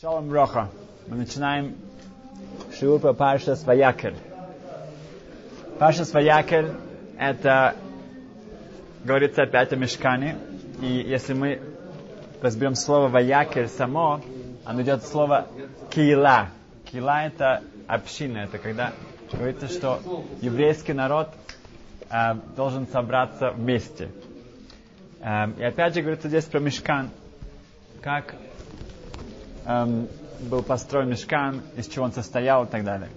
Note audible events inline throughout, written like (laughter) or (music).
Шалом Роха. Мы начинаем шиур по Парша Сваякер. Парша Сваякер – это, говорится опять о мешкане. И если мы разберем слово Ваякер само, оно идет от слова кила. Кила – это община. Это когда говорится, что еврейский народ э, должен собраться вместе. Э, и опять же говорится здесь про мешкан. Как эм, был построен мешкан, из чего он состоял и так далее.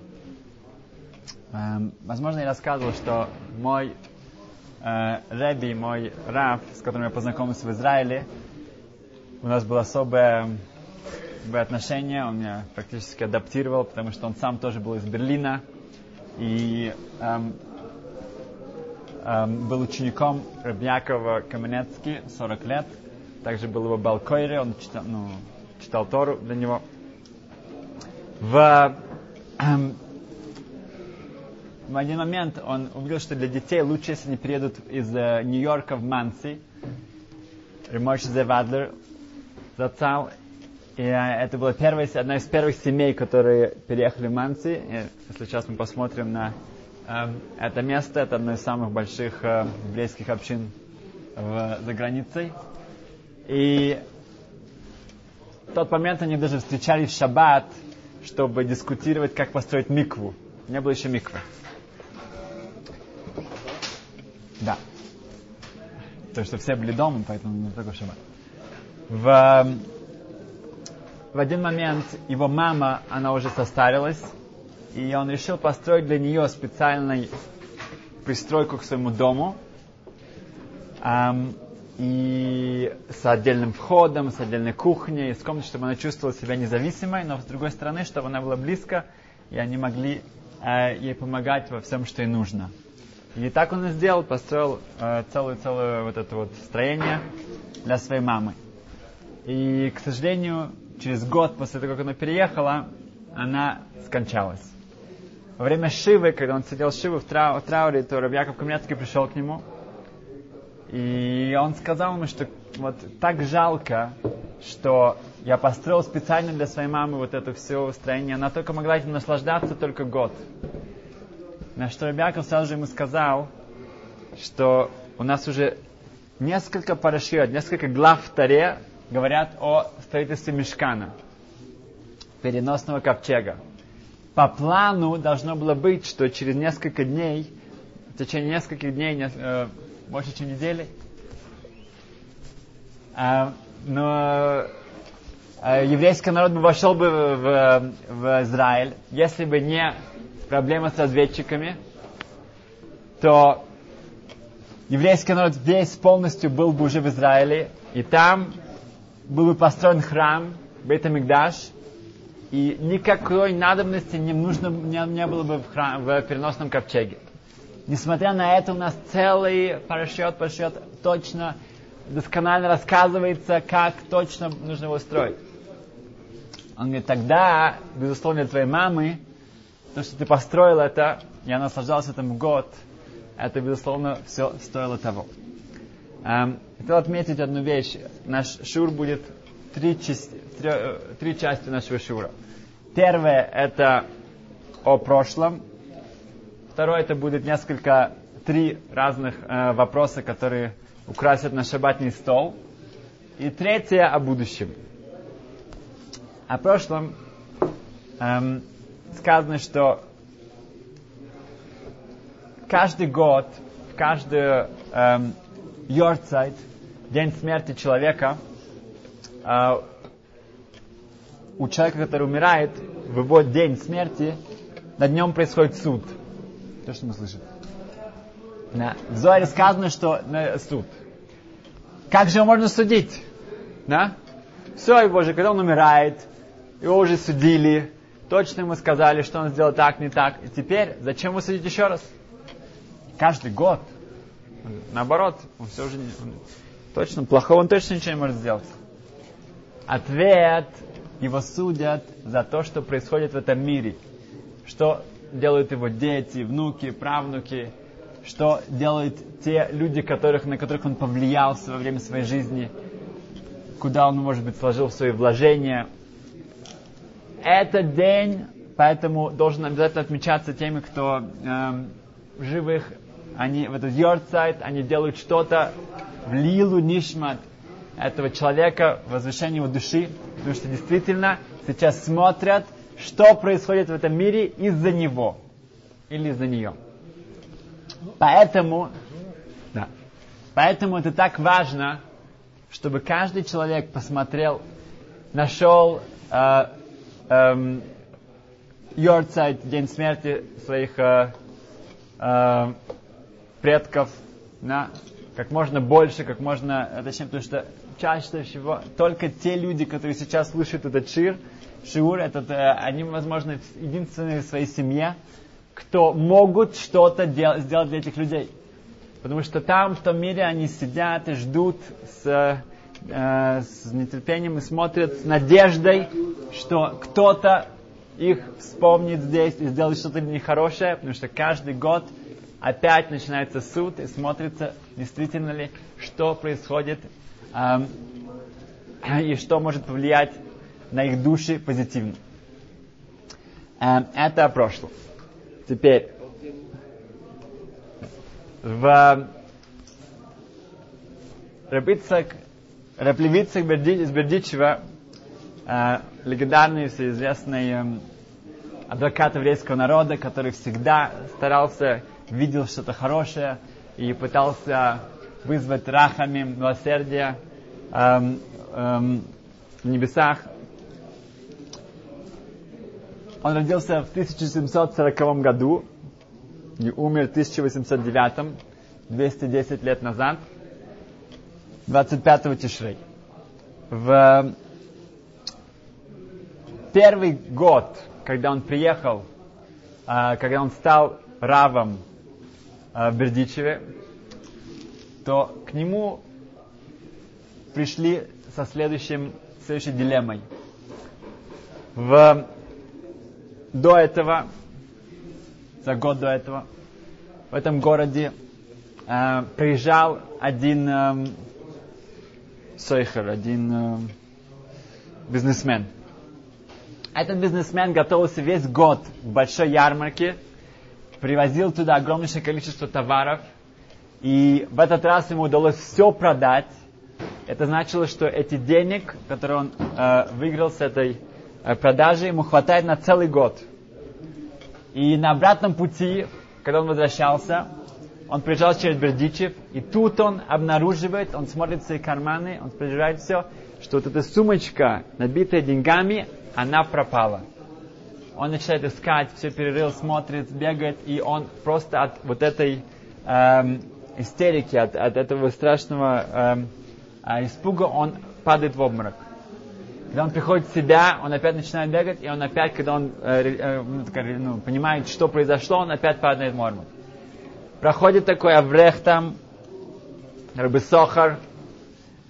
Эм, возможно, я рассказывал, что мой э, Реби, мой Раф, с которым я познакомился в Израиле, у нас было особое, особое отношение, он меня практически адаптировал, потому что он сам тоже был из Берлина и эм, эм, был учеником Рабьякова Каменецки 40 лет, также был его Балкойре, он читал, ну, читал Тору для него. В, эм, в один момент он увидел, что для детей лучше, если они приедут из э, Нью-Йорка в Манси. Ремойш Зевадлер зацал. И э, это была первая, одна из первых семей, которые переехали в Манси. И, если сейчас мы посмотрим на э, это место, это одно из самых больших еврейских общин в, за границей. И тот момент они даже встречались в шаббат, чтобы дискутировать, как построить микву. Не было еще миквы. Да. То, что все были дома, поэтому не в шаббат. В, в один момент его мама, она уже состарилась, и он решил построить для нее специальную пристройку к своему дому. Um, и с отдельным входом, с отдельной кухней, с комнатой, чтобы она чувствовала себя независимой, но с другой стороны, чтобы она была близко, и они могли э, ей помогать во всем, что ей нужно. И так он и сделал, построил э, целое-целое вот это вот строение для своей мамы. И, к сожалению, через год после того, как она переехала, она скончалась. Во время Шивы, когда он сидел Шивы в, трау- в трауре, то Рабьяков Каменецкий пришел к нему, и он сказал ему, что вот так жалко, что я построил специально для своей мамы вот это все строение. Она только могла этим наслаждаться только год. На что Рабиаков сразу же ему сказал, что у нас уже несколько парашют, несколько глав в Таре говорят о строительстве мешкана, переносного ковчега. По плану должно было быть, что через несколько дней, в течение нескольких дней, э, больше, чем недели. А, но а, еврейский народ бы вошел бы в, в Израиль, если бы не проблема с разведчиками, то еврейский народ весь полностью был бы уже в Израиле, и там был бы построен храм, Бейтамикдаш, и никакой надобности не нужно не, не было бы в, храм, в переносном ковчеге. Несмотря на это, у нас целый парашют, парашют точно, досконально рассказывается, как точно нужно его строить. Он говорит, тогда, безусловно, для твоей мамы, то, что ты построил это, я наслаждался этим год, это, безусловно, все стоило того. Эм, хотел отметить одну вещь. Наш шур будет три, части, три, три части нашего шура. Первое – это о прошлом, Второе, это будет несколько, три разных э, вопроса, которые украсят наш шабатный стол. И третье о будущем. О прошлом эм, сказано, что каждый год, в каждый эм, Йорцайт, день смерти человека, э, у человека, который умирает, в его день смерти, над нем происходит суд – то, что мы слышим. Да. В Зоаре сказано, что на суд. Как же его можно судить? Да? Все, его же, когда он умирает, его уже судили, точно ему сказали, что он сделал так, не так. И теперь, зачем его судить еще раз? Каждый год. Наоборот, он все уже не, он, точно, плохого он точно ничего не может сделать. Ответ, его судят за то, что происходит в этом мире. Что делают его дети, внуки, правнуки, что делают те люди, которых, на которых он повлиял во время своей жизни, куда он, может быть, сложил свои вложения. этот день, поэтому должен обязательно отмечаться теми, кто эм, живых, они в этот йорцайт, они делают что-то в лилу нишмат этого человека, возвышение его души, потому что действительно сейчас смотрят, что происходит в этом мире из-за него или из-за нее. Поэтому, да, поэтому это так важно, чтобы каждый человек посмотрел, нашел э, э, день смерти своих э, э, предков, да, как можно больше, как можно, э, точнее, потому что чаще всего только те люди, которые сейчас слышат этот шир, шиур, этот, э, они, возможно, единственные в своей семье, кто могут что-то дел- сделать для этих людей. Потому что там, в том мире, они сидят и ждут с, э, с нетерпением и смотрят с надеждой, что кто-то их вспомнит здесь и сделает что-то нехорошее, потому что каждый год опять начинается суд и смотрится, действительно ли, что происходит и что может повлиять на их души позитивно. Это о прошлом. Теперь, в Рабицак, Раплевицак из Бердичева, э, легендарный, всеизвестный адвокат еврейского народа, который всегда старался, видел что-то хорошее и пытался вызвать рахами милосердие эм, эм, в небесах. Он родился в 1740 году и умер в 1809, 210 лет назад, 25 Тишрей. В первый год, когда он приехал, а, когда он стал равом а, в Бердичеве, то к нему пришли со следующим, следующей дилеммой. В до этого, за год до этого, в этом городе э, приезжал один э, сойхер, один э, бизнесмен. Этот бизнесмен готовился весь год в большой ярмарке, привозил туда огромнейшее количество товаров, и в этот раз ему удалось все продать. Это значило, что эти денег, которые он э, выиграл с этой Э, продажи ему хватает на целый год. И на обратном пути, когда он возвращался, он приезжал через Бердичев, и тут он обнаруживает, он смотрит в свои карманы, он проезжает все, что вот эта сумочка, набитая деньгами, она пропала. Он начинает искать, все перерыл, смотрит, бегает, и он просто от вот этой эм, истерики, от, от этого страшного э, испуга, он падает в обморок. Когда он приходит в себя, он опять начинает бегать, и он опять, когда он э, э, ну, ну, понимает, что произошло, он опять падает в морму. Проходит такой Аврех там, Рабисохар,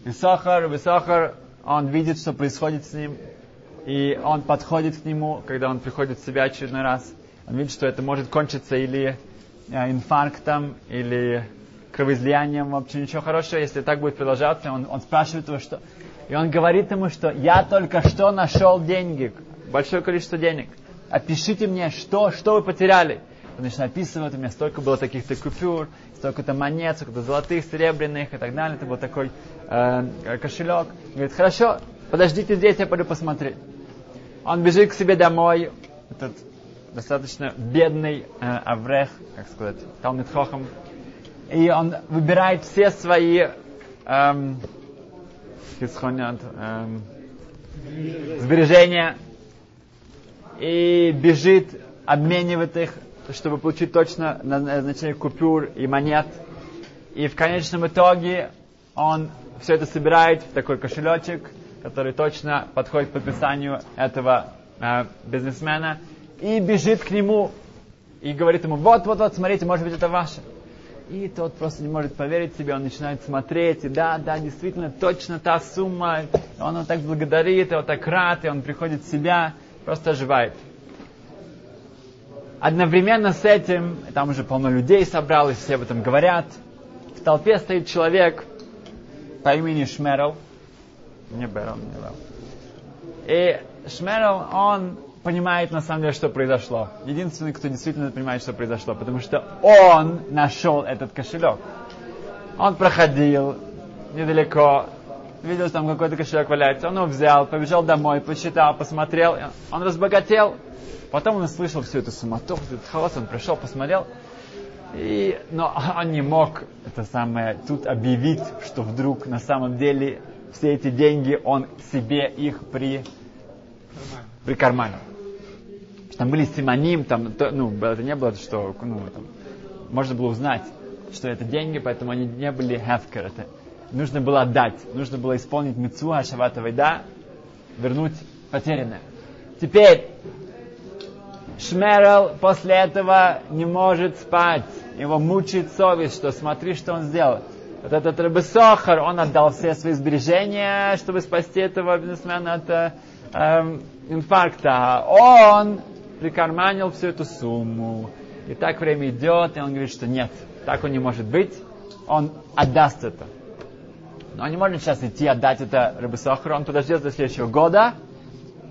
Рабисохар, Рабисохар, он видит, что происходит с ним, и он подходит к нему, когда он приходит в себя очередной раз. Он видит, что это может кончиться или э, инфарктом, или кровоизлиянием, вообще ничего хорошего, если так будет продолжаться. Он, он спрашивает его, что, и он говорит ему, что я только что нашел деньги, большое количество денег. Опишите мне, что, что вы потеряли. Он начинает описывать, у меня столько было таких-то купюр, столько-то монет, столько-то золотых, серебряных и так далее. Это был такой э, кошелек. Он говорит, хорошо, подождите здесь, я пойду посмотреть. Он бежит к себе домой, этот достаточно бедный э, Аврех, как сказать, Талмит Хохам, и он выбирает все свои эм, эм, сбережения и бежит, обменивает их, чтобы получить точно назначение купюр и монет. И в конечном итоге он все это собирает в такой кошелечек, который точно подходит к подписанию этого э, бизнесмена, и бежит к нему и говорит ему, вот, вот, вот, смотрите, может быть, это ваше. И тот просто не может поверить себе, он начинает смотреть, и да, да, действительно, точно та сумма, он его так благодарит, и он так рад, и он приходит в себя, просто оживает. Одновременно с этим, там уже полно людей собралось, все об этом говорят, в толпе стоит человек по имени Шмерл, не Берл, не Берл. И Шмерл, он понимает на самом деле, что произошло. Единственный, кто действительно понимает, что произошло, потому что он нашел этот кошелек. Он проходил недалеко, видел, что там какой-то кошелек валяется, он его взял, побежал домой, посчитал, посмотрел, он разбогател. Потом он услышал всю эту суматоху, этот хаос, он пришел, посмотрел, и, но он не мог это самое тут объявить, что вдруг на самом деле все эти деньги он себе их при прикарманил. Там были симоним, там, то, ну, это не было, что, ну, там, можно было узнать, что это деньги, поэтому они не были хефкер. Это нужно было отдать, нужно было исполнить мецу Ашавата Вайда, вернуть потерянное. Теперь, Шмерл после этого не может спать. Его мучает совесть, что смотри, что он сделал. Вот этот Рыбысохар, он отдал все свои сбережения, чтобы спасти этого бизнесмена от э, эм, инфаркта. Он прикарманил всю эту сумму. И так время идет, и он говорит, что нет, так он не может быть. Он отдаст это. Но он не может сейчас идти отдать это Рыбысохару. Он подождет до следующего года,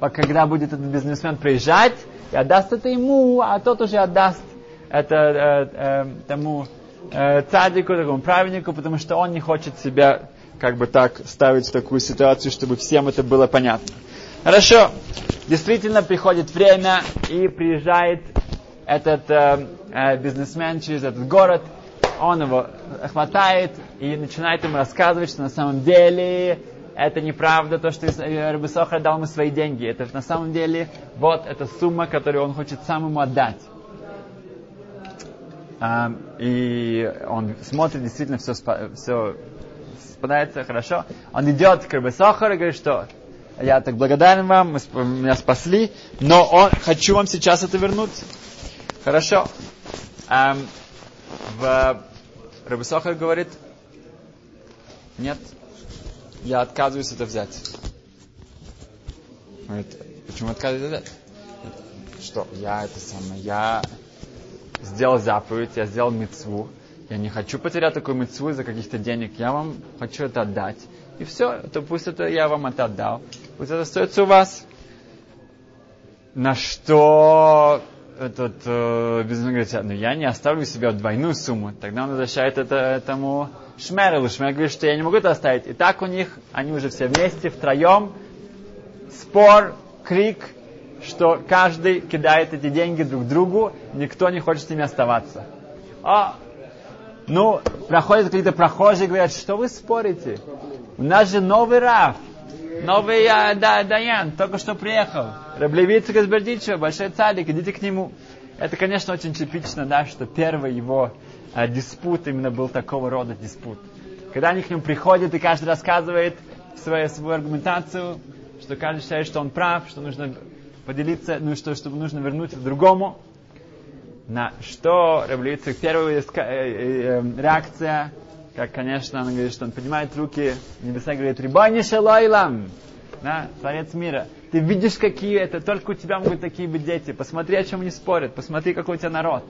когда будет этот бизнесмен приезжать, и отдаст это ему, а тот уже отдаст это э, э, тому э, цадику, такому праведнику, потому что он не хочет себя как бы так ставить в такую ситуацию, чтобы всем это было понятно. Хорошо. Действительно приходит время и приезжает этот э, э, бизнесмен через этот город. Он его хватает и начинает ему рассказывать, что на самом деле это неправда, то, что Рабисохар дал ему свои деньги. Это на самом деле вот эта сумма, которую он хочет сам ему отдать. А, и он смотрит, действительно все, все спадается хорошо. Он идет к Рабисохару и говорит, что я так благодарен вам, вы меня спасли, но он, хочу вам сейчас это вернуть. Хорошо. Эм, в Рабисохар говорит, нет, я отказываюсь это взять. Говорит, почему отказываюсь взять? Что, я это самое, я сделал заповедь, я сделал мецву, я не хочу потерять такую мецву из-за каких-то денег, я вам хочу это отдать. И все, то пусть это я вам это отдал. Пусть это остается у вас. На что этот э, бизнесмен говорит, ну я не оставлю себе двойную сумму. Тогда он возвращает это этому Шмерелу. Шмер говорит, что я не могу это оставить. И так у них, они уже все вместе, втроем, спор, крик, что каждый кидает эти деньги друг другу, никто не хочет с ними оставаться. А, ну, проходят какие-то прохожие, говорят, что вы спорите? У нас же новый Раф. Новый э, да, Даян только что приехал. Раблевицкий из Бердичева, большой цадик, идите к нему. Это, конечно, очень типично, да, что первый его э, диспут именно был такого рода диспут. Когда они к нему приходят, и каждый рассказывает свою, свою аргументацию, что каждый считает, что он прав, что нужно поделиться, ну что, чтобы нужно вернуть другому. На что Раблевицкий первая э, э, э, реакция как, конечно, он говорит, что он поднимает руки, небеса говорит, «Рибайни шалайлам!» да, Творец мира. Ты видишь, какие это, только у тебя могут такие быть дети. Посмотри, о чем они спорят, посмотри, какой у тебя народ.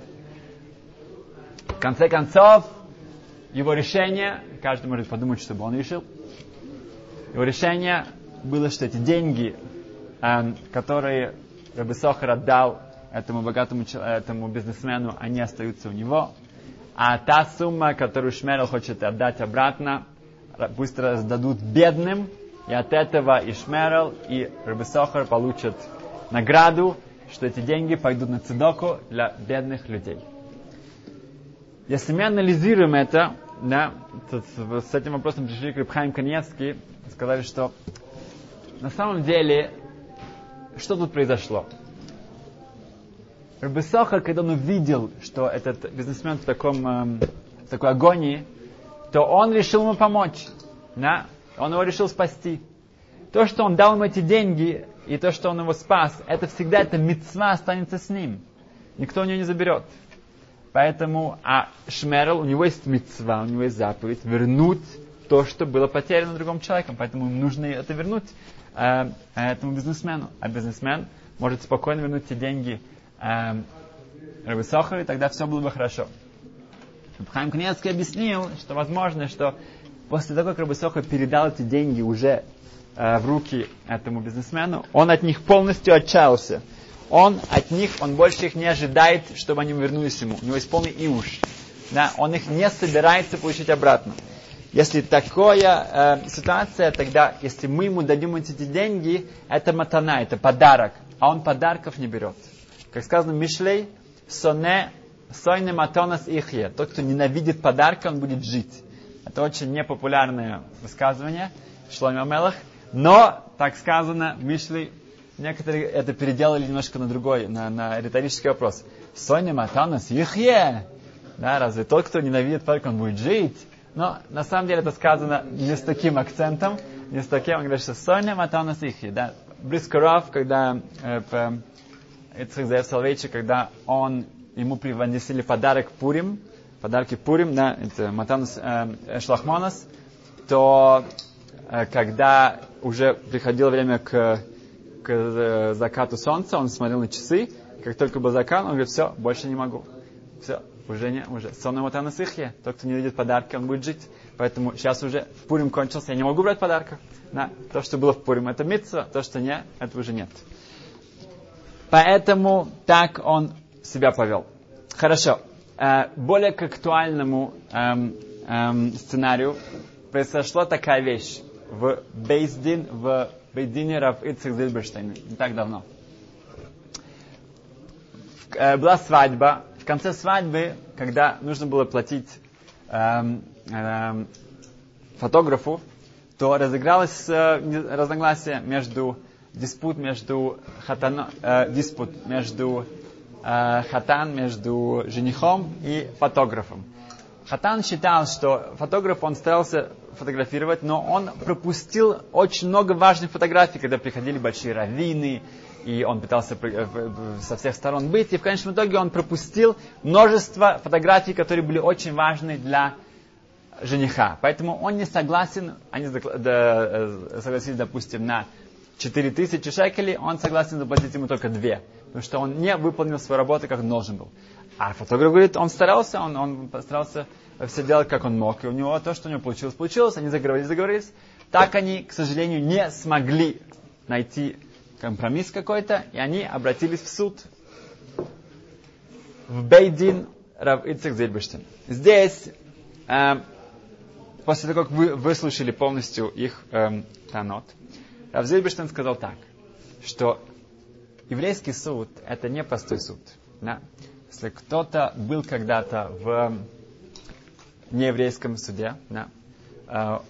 В конце концов, его решение, каждый может подумать, чтобы он решил, его решение было, что эти деньги, э, которые Рабисохар отдал этому богатому этому бизнесмену, они остаются у него, а та сумма, которую Шмерел хочет отдать обратно, пусть раздадут бедным, и от этого и Шмерел, и Рабисохар получат награду, что эти деньги пойдут на цедоку для бедных людей. Если мы анализируем это, да, то с этим вопросом пришли к Рабхайм Каневский, сказали, что на самом деле, что тут произошло? Рабисоха, когда он увидел, что этот бизнесмен в, таком, эм, в такой агонии, то он решил ему помочь. Да? Он его решил спасти. То, что он дал ему эти деньги, и то, что он его спас, это всегда эта мецва останется с ним. Никто у него не заберет. Поэтому, а Шмерл, у него есть мецва, у него есть заповедь, вернуть то, что было потеряно другим человеком. Поэтому ему нужно это вернуть э, этому бизнесмену. А бизнесмен может спокойно вернуть те деньги, э, Рабисохар, и тогда все было бы хорошо. Хайм Кнецкий объяснил, что возможно, что после того, как Рабисохар передал эти деньги уже э, в руки этому бизнесмену, он от них полностью отчаялся. Он от них, он больше их не ожидает, чтобы они вернулись ему. У него есть полный иуш. Да, он их не собирается получить обратно. Если такая э, ситуация, тогда, если мы ему дадим эти деньги, это матана, это подарок, а он подарков не берет. Как сказано Мишлей, соне, сойне матонас ихе. Тот, кто ненавидит подарки, он будет жить. Это очень непопулярное высказывание Шломи Амелах, но, так сказано, Мишлей, некоторые это переделали немножко на другой, на, на риторический вопрос. Соня Матанас Ихе. Да, разве тот, кто ненавидит подарки, он будет жить? Но на самом деле это сказано не с таким акцентом, не с таким, он говорит, что Соня Матанас Ихе. Да, Брискаров, когда э, Ицхак Заев Соловейчик, когда он, ему принесли подарок Пурим, подарки Пурим, да, это Матанус э, Шлахманас, то э, когда уже приходило время к, к э, закату солнца, он смотрел на часы, как только был закат, он говорит, все, больше не могу. Все, уже не, уже. Сонный Матанус Ихе, тот, кто не видит подарки, он будет жить. Поэтому сейчас уже Пурим кончился, я не могу брать подарков. Да, то, что было в Пурим, это митцва, то, что нет, этого уже нет. Поэтому так он себя повел. Хорошо. Э, более к актуальному эм, эм, сценарию произошла такая вещь в Бейздин, в Бейдине Рав Ицек Зильберштейна, не так давно. Э, была свадьба. В конце свадьбы, когда нужно было платить эм, эм, фотографу, то разыгралось э, разногласие между диспут между хатано, э, диспут между э, хатан между женихом и фотографом. Хатан считал, что фотограф он старался фотографировать, но он пропустил очень много важных фотографий, когда приходили большие раввины, и он пытался э, со всех сторон быть, и в конечном итоге он пропустил множество фотографий, которые были очень важны для жениха. Поэтому он не согласен, они э, согласились, допустим, на 4000 шекелей, он согласен заплатить ему только 2, потому что он не выполнил свою работу, как должен был. А фотограф говорит, он старался, он, он старался все делать, как он мог, и у него то, что у него получилось, получилось, они заговорились, заговорились. Так они, к сожалению, не смогли найти компромисс какой-то, и они обратились в суд в Бейдин Рав Ицек Зельбештин. Здесь, э, после того, как вы выслушали полностью их э, танот, Рав Зильберштейн сказал так, что еврейский суд – это не простой суд. Да? Если кто-то был когда-то в нееврейском суде, да, uh,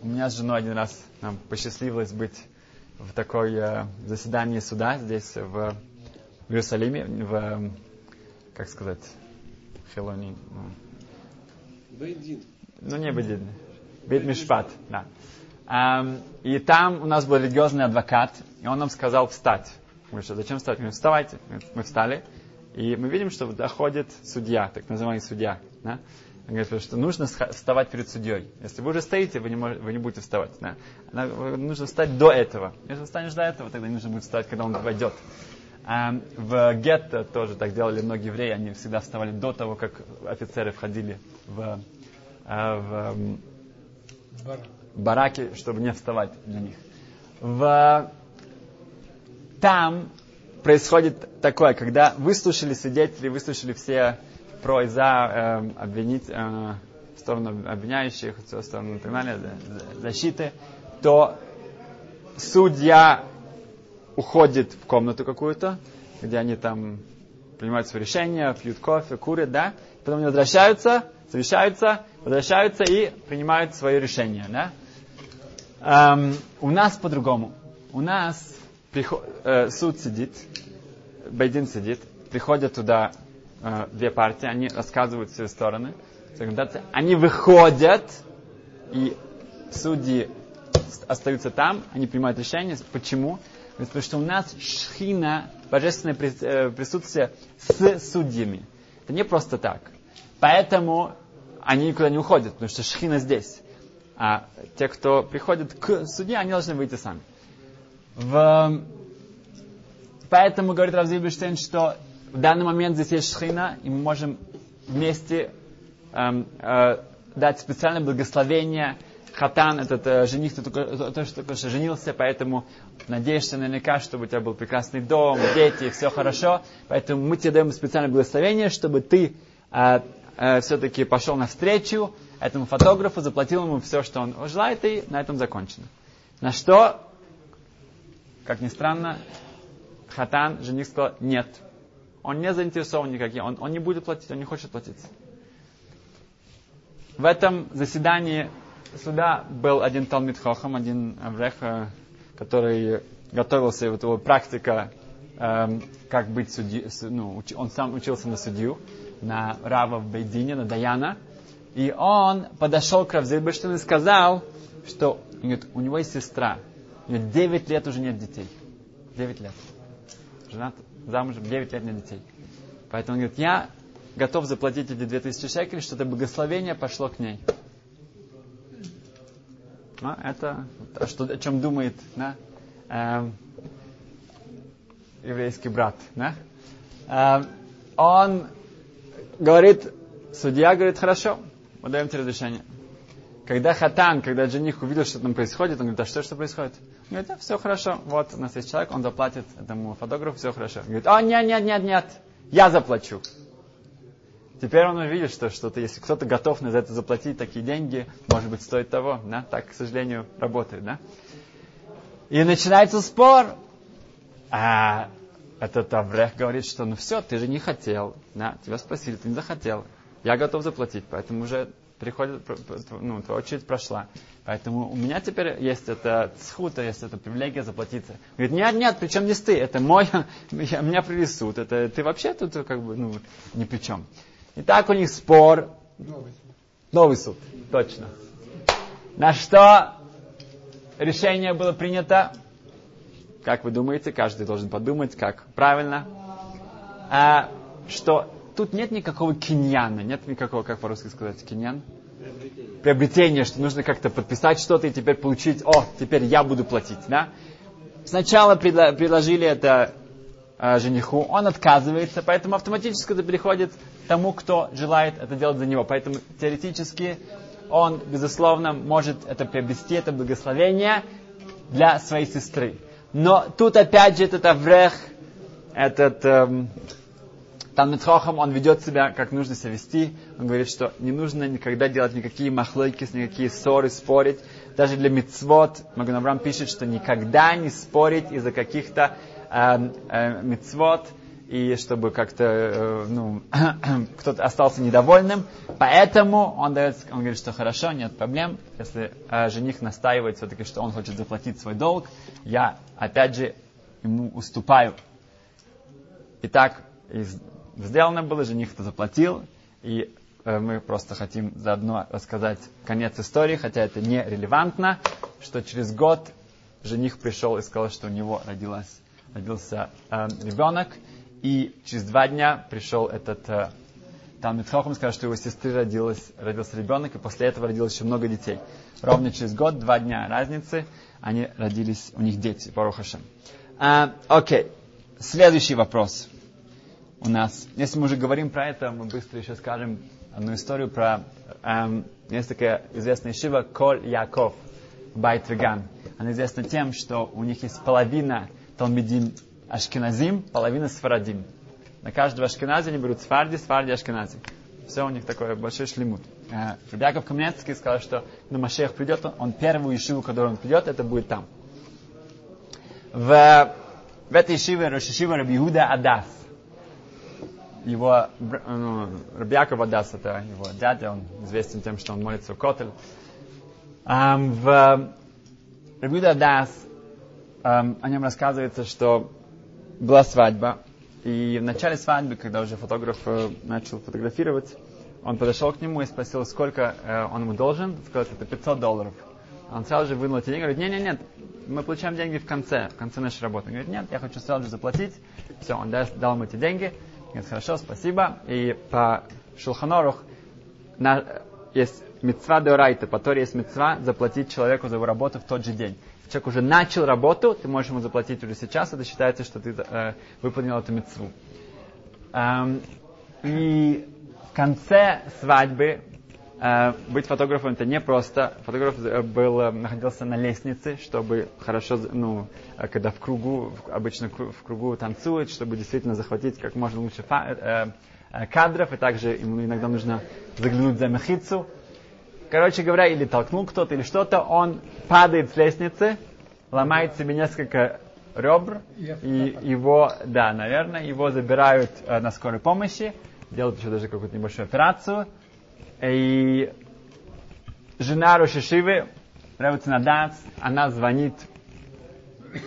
у меня с женой один раз нам посчастливилось быть в такой uh, заседании суда здесь в, в Иерусалиме, в, как сказать, Хелони. Ну, ну не Бейдин. Бейт Мишпат, да. И там у нас был религиозный адвокат, и он нам сказал встать. Мы что зачем встать? Мы говорим, вставайте. Мы встали, и мы видим, что доходит судья, так называемый судья. Да? Он говорит, что нужно вставать перед судьей. Если вы уже стоите, вы не, можете, вы не будете вставать. Да? Нужно встать до этого. Если встанешь до этого, тогда не нужно будет встать, когда он войдет. В гетто тоже так делали многие евреи. Они всегда вставали до того, как офицеры входили в, а, в бараки, чтобы не вставать для них. В... Там происходит такое, когда выслушали свидетелей, выслушали все про и за э, обвинить, э, сторону обвиняющих, в сторону и защиты, то судья уходит в комнату какую-то, где они там принимают свои решения, пьют кофе, курят, да, потом они возвращаются, совещаются, возвращаются и принимают свое решение, да. Эм, у нас по-другому. У нас приход, э, суд сидит, Байдин сидит, приходят туда э, две партии, они рассказывают все стороны, они выходят, и судьи остаются там, они принимают решение. Почему? Потому что у нас шхина, божественное э, присутствие с судьями. Это не просто так. Поэтому они никуда не уходят, потому что шхина здесь. А те, кто приходит к судье, они должны выйти сами. В... Поэтому говорит Равзибельштейн, что в данный момент здесь есть шхина, и мы можем вместе эм, э, дать специальное благословение хатан, этот э, жених, ты только, то, что только что женился, поэтому надеешься наверняка, чтобы у тебя был прекрасный дом, дети, все хорошо. Поэтому мы тебе даем специальное благословение, чтобы ты э, э, все-таки пошел навстречу этому фотографу, заплатил ему все, что он желает, и на этом закончено. На что, как ни странно, хатан, жених сказал, нет, он не заинтересован никаким, он, он не будет платить, он не хочет платить. В этом заседании суда был один Талмит Хохам, один Аврех, э, который готовился, вот его практика, эм, как быть судьей, ну, он сам учился на судью, на Рава в Бейдине, на Даяна, и он подошел к Равзельбештину и сказал, что говорит, у него есть сестра, у нее 9 лет уже нет детей. 9 лет. Женат, замужем, 9 лет нет детей. Поэтому он говорит, я готов заплатить эти 2000 шекелей, что это благословение пошло к ней. Ну, это что, о чем думает да, э, еврейский брат. Да? Э, он говорит, судья говорит, хорошо, мы даем тебе разрешение. Когда хатан, когда жених увидел, что там происходит, он говорит, а что, что происходит? Он говорит, да, все хорошо, вот у нас есть человек, он заплатит этому фотографу, все хорошо. Он говорит, о, нет, нет, нет, нет, я заплачу. Теперь он увидит, что что-то, если кто-то готов на это заплатить такие деньги, может быть, стоит того. Да? Так, к сожалению, работает. Да? И начинается спор. А этот Аврех говорит, что ну все, ты же не хотел. Да? Тебя спросили, ты не захотел. Я готов заплатить, поэтому уже приходит, ну, твоя очередь прошла. Поэтому у меня теперь есть это схута, есть эта привилегия заплатиться. Говорит, нет, нет, причем не ты, это мой, (laughs) меня привели суд, это ты вообще тут как бы, ну, ни при чем. И так у них спор. Новый суд. Новый суд, точно. На что решение было принято? Как вы думаете, каждый должен подумать, как правильно. А, что тут нет никакого киньяна, нет никакого, как по-русски сказать, киньян? Приобретение. Приобретение, что нужно как-то подписать что-то и теперь получить, о, теперь я буду платить, да? Сначала предложили это э, жениху, он отказывается, поэтому автоматически это переходит тому, кто желает это делать за него. Поэтому теоретически он, безусловно, может это приобрести, это благословение для своей сестры. Но тут опять же этот Аврех, этот эм, Талмитхохам, он ведет себя, как нужно себя вести. Он говорит, что не нужно никогда делать никакие махлойки, никакие ссоры, спорить. Даже для мицвод, Маганаврам пишет, что никогда не спорить из-за каких-то э, э, мицвод, и чтобы как-то, э, ну, (clears throat) кто-то остался недовольным. Поэтому он дает, он говорит, что хорошо, нет проблем. Если э, жених настаивает все-таки, что он хочет заплатить свой долг, я, опять же, ему уступаю. Итак, сделано было, жених это заплатил, и э, мы просто хотим заодно рассказать конец истории, хотя это не релевантно, что через год жених пришел и сказал, что у него родилась, родился э, ребенок, и через два дня пришел этот э, Талмит Хохам, сказал, что его сестры родилась, родился ребенок, и после этого родилось еще много детей. Ровно через год, два дня разницы, они родились, у них дети, Барухашем. А, окей, следующий вопрос у нас. Если мы уже говорим про это, мы быстро еще скажем одну историю про... Эм, есть такая известная шива Коль Яков Байтриган. Она известна тем, что у них есть половина Талмидим Ашкеназим, половина Сфарадим. На каждого Ашкенази они берут Сфарди, Сфарди, Ашкенази. Все у них такое большой шлемут. Э, Яков Каменецкий сказал, что на Машех придет, он первую ишиву, которую он придет, это будет там. В, в этой ишиве Рошишива Рабиуда Адас. Его, ну, Рабиаков Адас, это его дядя, он известен тем, что он молится в Котель. Um, в Рабиуда Адас um, о нем рассказывается, что была свадьба, и в начале свадьбы, когда уже фотограф э, начал фотографировать, он подошел к нему и спросил, сколько э, он ему должен. Сказал, это 500 долларов. Он сразу же вынул эти деньги, говорит, нет, нет, нет, мы получаем деньги в конце, в конце нашей работы. Он говорит, нет, я хочу сразу же заплатить. Все, он дал, дал ему эти деньги. Говорит, хорошо, спасибо. И по Шулханорух на, есть мецва деорайта, по Торе есть мецва заплатить человеку за его работу в тот же день человек уже начал работу, ты можешь ему заплатить уже сейчас, это считается, что ты э, выполнил эту мецву. Эм, и в конце свадьбы Э, быть фотографом это не просто. Фотограф э, был, э, находился на лестнице, чтобы хорошо, ну, когда в кругу, обычно в кругу танцуют, чтобы действительно захватить как можно лучше кадров, и также ему иногда нужно заглянуть за мехицу. Короче говоря, или толкнул кто-то, или что-то, он падает с лестницы, ломает себе несколько ребр, и его, да, наверное, его забирают на скорой помощи, делают еще даже какую-то небольшую операцию, и жена Рошишивы, Ревуцина она звонит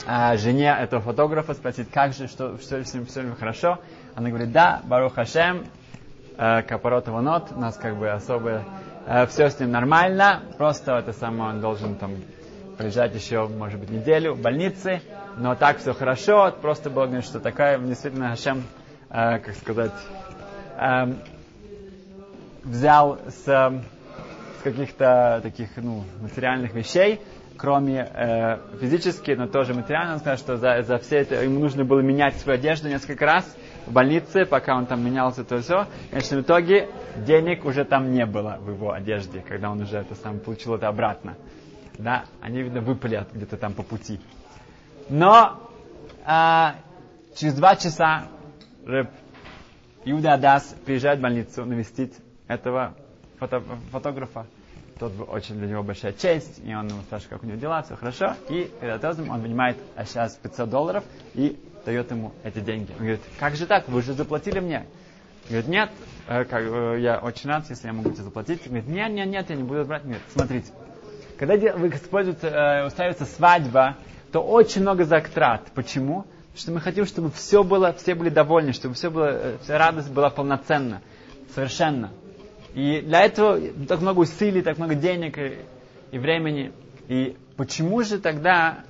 а, жене этого фотографа, спросит, как же, что, что с ним все хорошо. Она говорит, да, Барух Хашем, э, Капарот Ванот, у нас как бы особо э, все с ним нормально, просто это самое, он должен там приезжать еще, может быть, неделю в больнице, но так все хорошо, просто было, говорит, что такая, действительно, Хашем, э, как сказать, э, взял с, с каких-то таких ну, материальных вещей, кроме э, физически, но тоже материально, он сказал, что за, за все это ему нужно было менять свою одежду несколько раз в больнице, пока он там менялся, то все. В конечном итоге денег уже там не было в его одежде, когда он уже это сам получил это обратно. Да, они, видно, выпали где-то там по пути. Но э, через два часа Рэб Иуда Адас приезжает в больницу навестить этого фото, фотографа. Тот очень для него большая честь, и он ему спрашивает, как у него дела, все хорошо. И перед этим он понимает, а сейчас 500 долларов, и дает ему эти деньги. Он говорит, как же так, вы же заплатили мне. Говорит, нет, э, как, э, я очень рад, если я могу тебе заплатить. Говорит, нет, нет, нет, я не буду брать. Говорит, смотрите, когда вы используете, э, устраивается свадьба, то очень много затрат. Почему? Потому что мы хотим, чтобы все было, все были довольны, чтобы все было, вся радость была полноценна, совершенно. И для этого так много усилий, так много денег и, и времени. И почему же тогда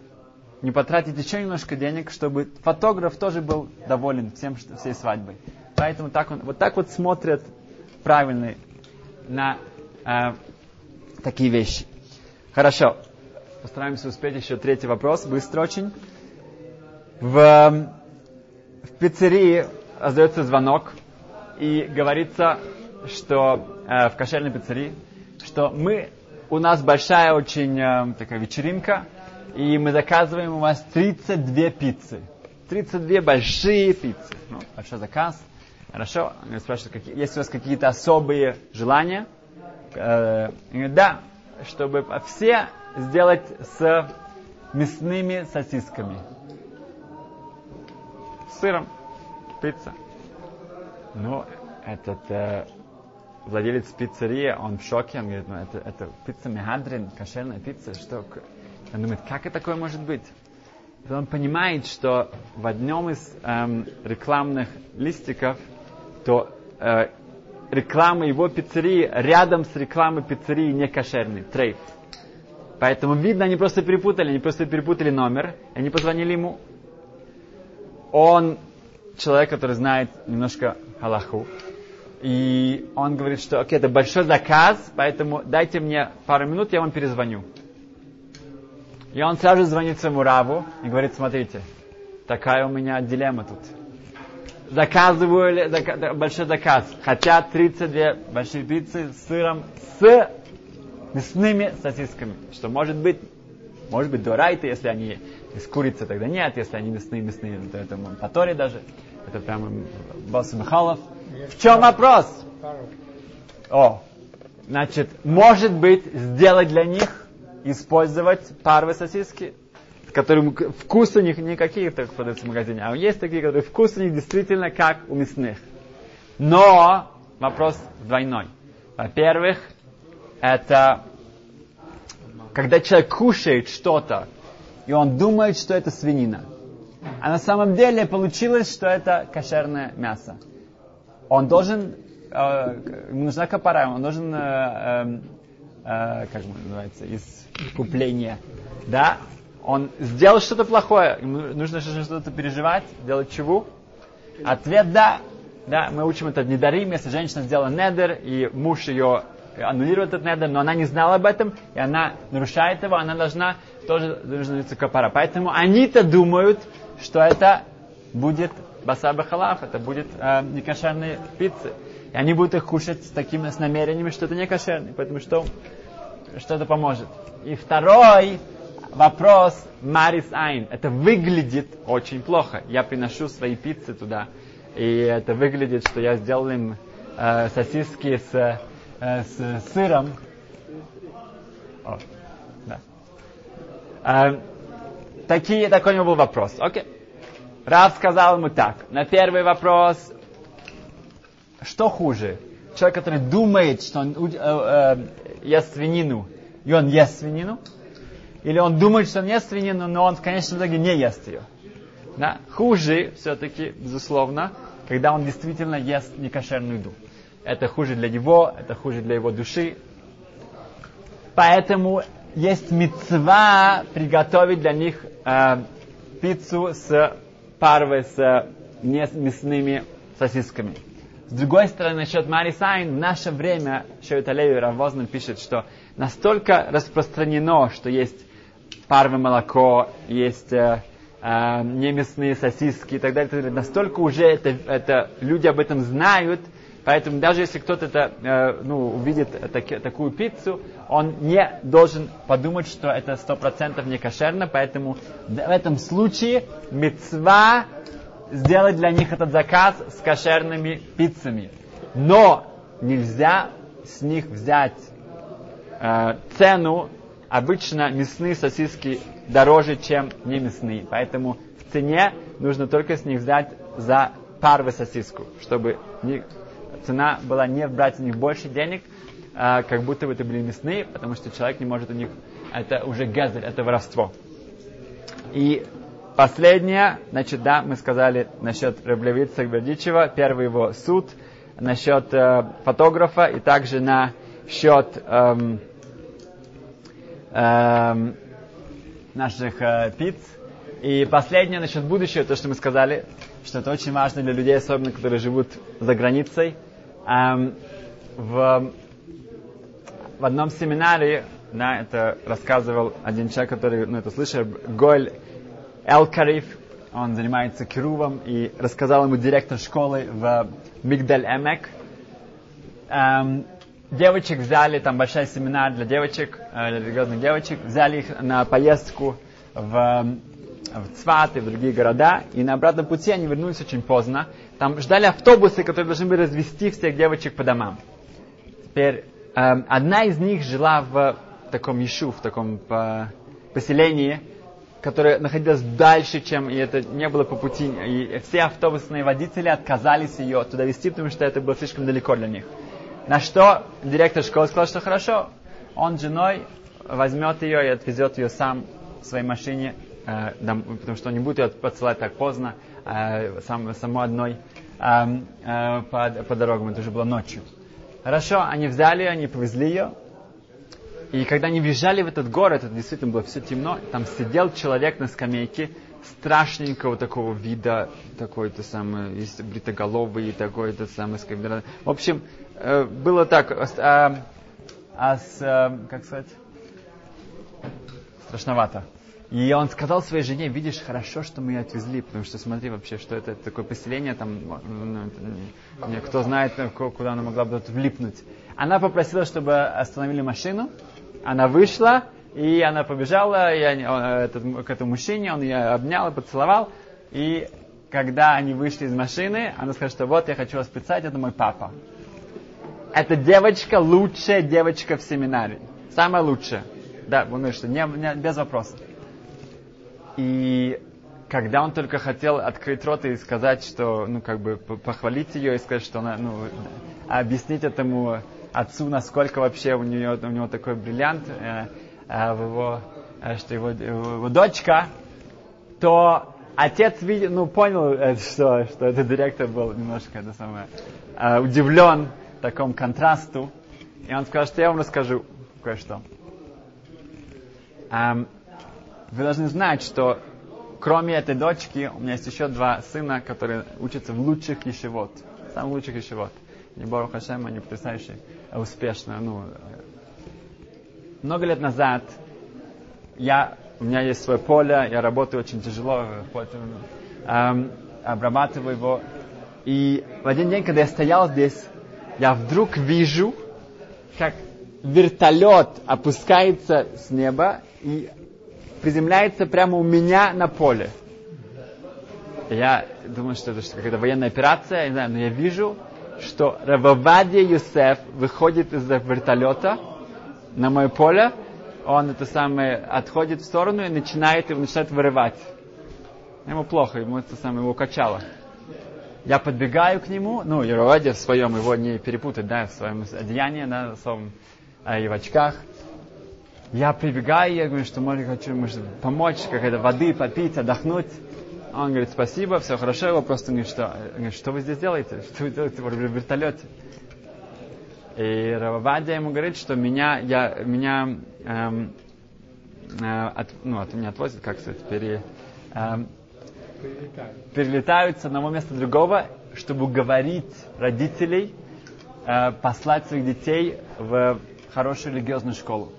не потратить еще немножко денег, чтобы фотограф тоже был доволен всем, всей свадьбой? Поэтому так он, вот так вот смотрят правильно на э, такие вещи. Хорошо. Постараемся успеть еще третий вопрос, быстро очень. В, в пиццерии раздается звонок и говорится, что э, в кошерной пиццерии, что мы, у нас большая очень э, такая вечеринка, и мы заказываем у вас 32 пиццы. 32 большие пиццы. Ну, большой заказ. Хорошо. Они спрашивают, какие, есть у вас какие-то особые желания? Э, да, чтобы все сделать с мясными сосисками. С сыром. Пицца. Ну, этот э, владелец пиццерии, он в шоке, он говорит, ну это, это пицца Мехадрин, кошерная пицца, что... Он думает, как это такое может быть? И он понимает, что в одном из эм, рекламных листиков, то э, реклама его пиццерии рядом с рекламой пиццерии не кошерной, трейд. Поэтому видно, они просто перепутали, они просто перепутали номер, они позвонили ему. Он человек, который знает немножко Аллаху, и он говорит, что окей, это большой заказ, поэтому дайте мне пару минут, я вам перезвоню. И он сразу звонит своему раву и говорит, смотрите, такая у меня дилемма тут. Заказываю зака, большой заказ. Хотят 32 большие пиццы с сыром, с мясными сосисками. Что может быть, может быть, дорайты, если они из курицы, тогда нет. Если они мясные, мясные, то это патори даже. Это прямо Босс Михалов. В чем вопрос? О, значит, может быть, сделать для них, использовать паровые сосиски, которые вкус у них никакие так продаются в магазине, а есть такие, которые вкус у них действительно как у мясных. Но вопрос двойной. Во-первых, это когда человек кушает что-то, и он думает, что это свинина. А на самом деле получилось, что это кошерное мясо он должен, э, ему нужна капара, он должен, э, э, э, как называется, искупление, да, он сделал что-то плохое, ему нужно что-то переживать, делать чего? Ответ да, да, мы учим это в недарим, если женщина сделала недер, и муж ее аннулирует этот недер, но она не знала об этом, и она нарушает его, она должна тоже должна капара. Поэтому они-то думают, что это будет басар халаф, это будет э, некошерные пиццы. И они будут их кушать с такими с намерениями, что это не кошерный, поэтому что, что это поможет. И второй вопрос Марис Айн. Это выглядит очень плохо. Я приношу свои пиццы туда, и это выглядит, что я сделал им э, сосиски с, э, с сыром. О, да. э, такие, такой у него был вопрос. Окей. Рав сказал ему так. На первый вопрос, что хуже? Человек, который думает, что он э, э, ест свинину, и он ест свинину, или он думает, что он ест свинину, но он в конечном итоге не ест ее. Да? Хуже все-таки, безусловно, когда он действительно ест некошерную еду. Это хуже для него, это хуже для его души. Поэтому есть мецва приготовить для них э, пиццу с парвой с мясными сосисками. С другой стороны, насчет Мари Сайн, в наше время, Шойталею Равознан пишет, что настолько распространено, что есть парвое молоко, есть э, э, неместные сосиски и так далее, так далее. Настолько уже это, это люди об этом знают, поэтому даже если кто-то это, э, ну, увидит так, такую пиццу, он не должен подумать, что это сто процентов не кошерно, поэтому в этом случае мецва сделать для них этот заказ с кошерными пиццами. Но нельзя с них взять э, цену обычно мясные сосиски дороже, чем не мясные. Поэтому в цене нужно только с них взять за парвы сосиску, чтобы не, цена была не брать у них больше денег, а, как будто бы это были мясные, потому что человек не может у них, это уже газель, это воровство. И последнее, значит, да, мы сказали насчет Раблевица Гвердичева, первый его суд, насчет э, фотографа и также на счет эм, э, наших э, пиц. И последнее насчет будущего, то, что мы сказали, что это очень важно для людей, особенно которые живут за границей. Эм, в, в одном семинаре, да, это рассказывал один человек, который, ну, это слышал, Голь Элкариф, он занимается кирувом, и рассказал ему директор школы в Мигдаль Эмек. Эм, девочек взяли, там большой семинар для девочек, э, религиозных девочек, взяли их на поездку в, в Цват и в другие города, и на обратном пути они вернулись очень поздно. Там ждали автобусы, которые должны были развести всех девочек по домам. Теперь э, одна из них жила в таком Ишу, в таком по, поселении, которое находилось дальше, чем и это не было по пути. И все автобусные водители отказались ее туда вести, потому что это было слишком далеко для них. На что директор школы сказал, что хорошо, он женой возьмет ее и отвезет ее сам в своей машине, э, потому что он не будет ее посылать так поздно, э, сам, само одной э, э, по, по дорогам, это уже было ночью. Хорошо, они взяли, они повезли ее, и когда они въезжали в этот город, это действительно было все темно, там сидел человек на скамейке, страшненького такого вида, такой-то самый, есть бритоголовый, такой-то самый, в общем, Э, было так, а, а с, а, как сказать, страшновато. И он сказал своей жене, видишь, хорошо, что мы ее отвезли, потому что смотри вообще, что это такое поселение, там, ну, ну кто знает, куда она могла бы тут влипнуть. Она попросила, чтобы остановили машину, она вышла, и она побежала и они, он, этот, к этому мужчине, он ее обнял и поцеловал, и когда они вышли из машины, она сказала, что вот я хочу вас представить, это мой папа эта девочка лучшая девочка в семинаре. Самая лучшая. Да, он что не, не, без вопросов. И когда он только хотел открыть рот и сказать, что, ну, как бы похвалить ее и сказать, что она, ну, объяснить этому отцу, насколько вообще у нее, у него такой бриллиант, э, э, его, э, что его, его дочка, то отец видел, ну, понял, э, что, что этот директор был немножко это самое, э, удивлен, таком контрасту. И он сказал, что я вам расскажу кое-что. Um, вы должны знать, что кроме этой дочки, у меня есть еще два сына, которые учатся в лучших ешевод. Самых лучших ешевод. Не Бору Хашем, они потрясающие, успешно. Ну, много лет назад я, у меня есть свое поле, я работаю очень тяжело, эм, обрабатываю его. И в один день, когда я стоял здесь, я вдруг вижу, как вертолет опускается с неба и приземляется прямо у меня на поле. Я думаю, что это какая-то военная операция, я не знаю, но я вижу, что Рававадия Юсеф выходит из вертолета на мое поле, он это самое отходит в сторону и начинает его начинает вырывать. Ему плохо, ему это самое его качало. Я подбегаю к нему, ну, Рававадия в своем, его не перепутать, да, в своем одеянии, да, в своем, а, и в очках. Я прибегаю, я говорю, что может, хочу может, помочь, какая-то воды попить, отдохнуть. Он говорит, спасибо, все хорошо. Его просто говорит, что, говорит, что вы здесь делаете? Что вы делаете в вертолете? И Равадия ему говорит, что меня, я, меня эм, э, от, ну, от меня отвозят, как сказать, пере, эм, перелетают с одного места другого, чтобы уговорить родителей э, послать своих детей в хорошую религиозную школу.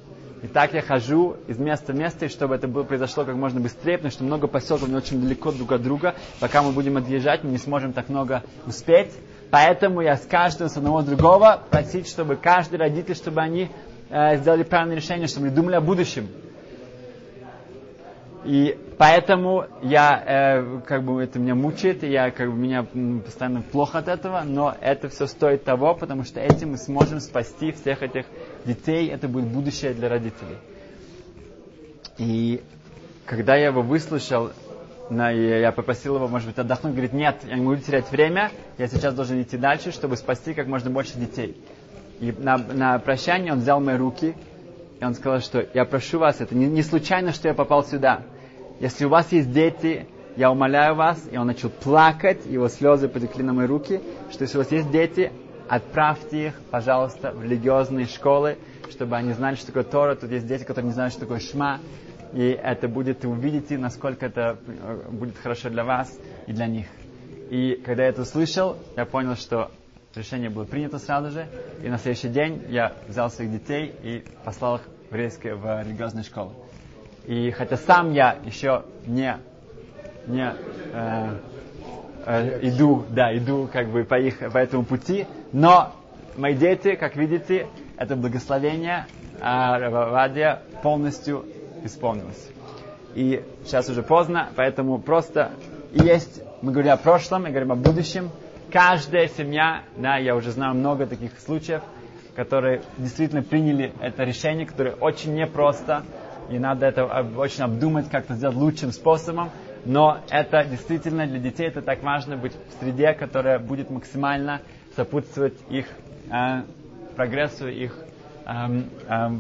И так я хожу из места в место, и чтобы это было, произошло как можно быстрее, потому что много поселков не очень далеко друг от друга. Пока мы будем отъезжать, мы не сможем так много успеть. Поэтому я с каждым, с одного с другого просить, чтобы каждый родитель, чтобы они э, сделали правильное решение, чтобы они думали о будущем. И поэтому я, э, как бы это меня мучает, и я, как бы, меня постоянно плохо от этого, но это все стоит того, потому что этим мы сможем спасти всех этих детей, это будет будущее для родителей. И когда я его выслушал, на, я попросил его, может быть, отдохнуть, говорит, нет, я не могу терять время, я сейчас должен идти дальше, чтобы спасти как можно больше детей. И на, на прощание он взял мои руки, и он сказал, что я прошу вас, это не, не случайно, что я попал сюда. Если у вас есть дети, я умоляю вас, и он начал плакать, его слезы потекли на мои руки, что если у вас есть дети, отправьте их, пожалуйста, в религиозные школы, чтобы они знали, что такое Тора. Тут есть дети, которые не знают, что такое Шма. И это будет, и увидите, насколько это э, будет хорошо для вас и для них. И когда я это услышал, я понял, что решение было принято сразу же. И на следующий день я взял своих детей и послал их в еврейские, в религиозные школы. И хотя сам я еще не, не э, э, иду, да, иду как бы по, их, по этому пути, но мои дети, как видите, это благословение а Равадия полностью исполнилось. И сейчас уже поздно, поэтому просто есть, мы говорим о прошлом, мы говорим о будущем. Каждая семья, да, я уже знаю много таких случаев, которые действительно приняли это решение, которое очень непросто, и надо это очень обдумать, как-то сделать лучшим способом. Но это действительно для детей это так важно быть в среде, которая будет максимально сопутствовать их э, прогрессу, их э, э,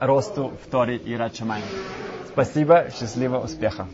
росту в Торе и Рачамай. Спасибо, счастливого успеха.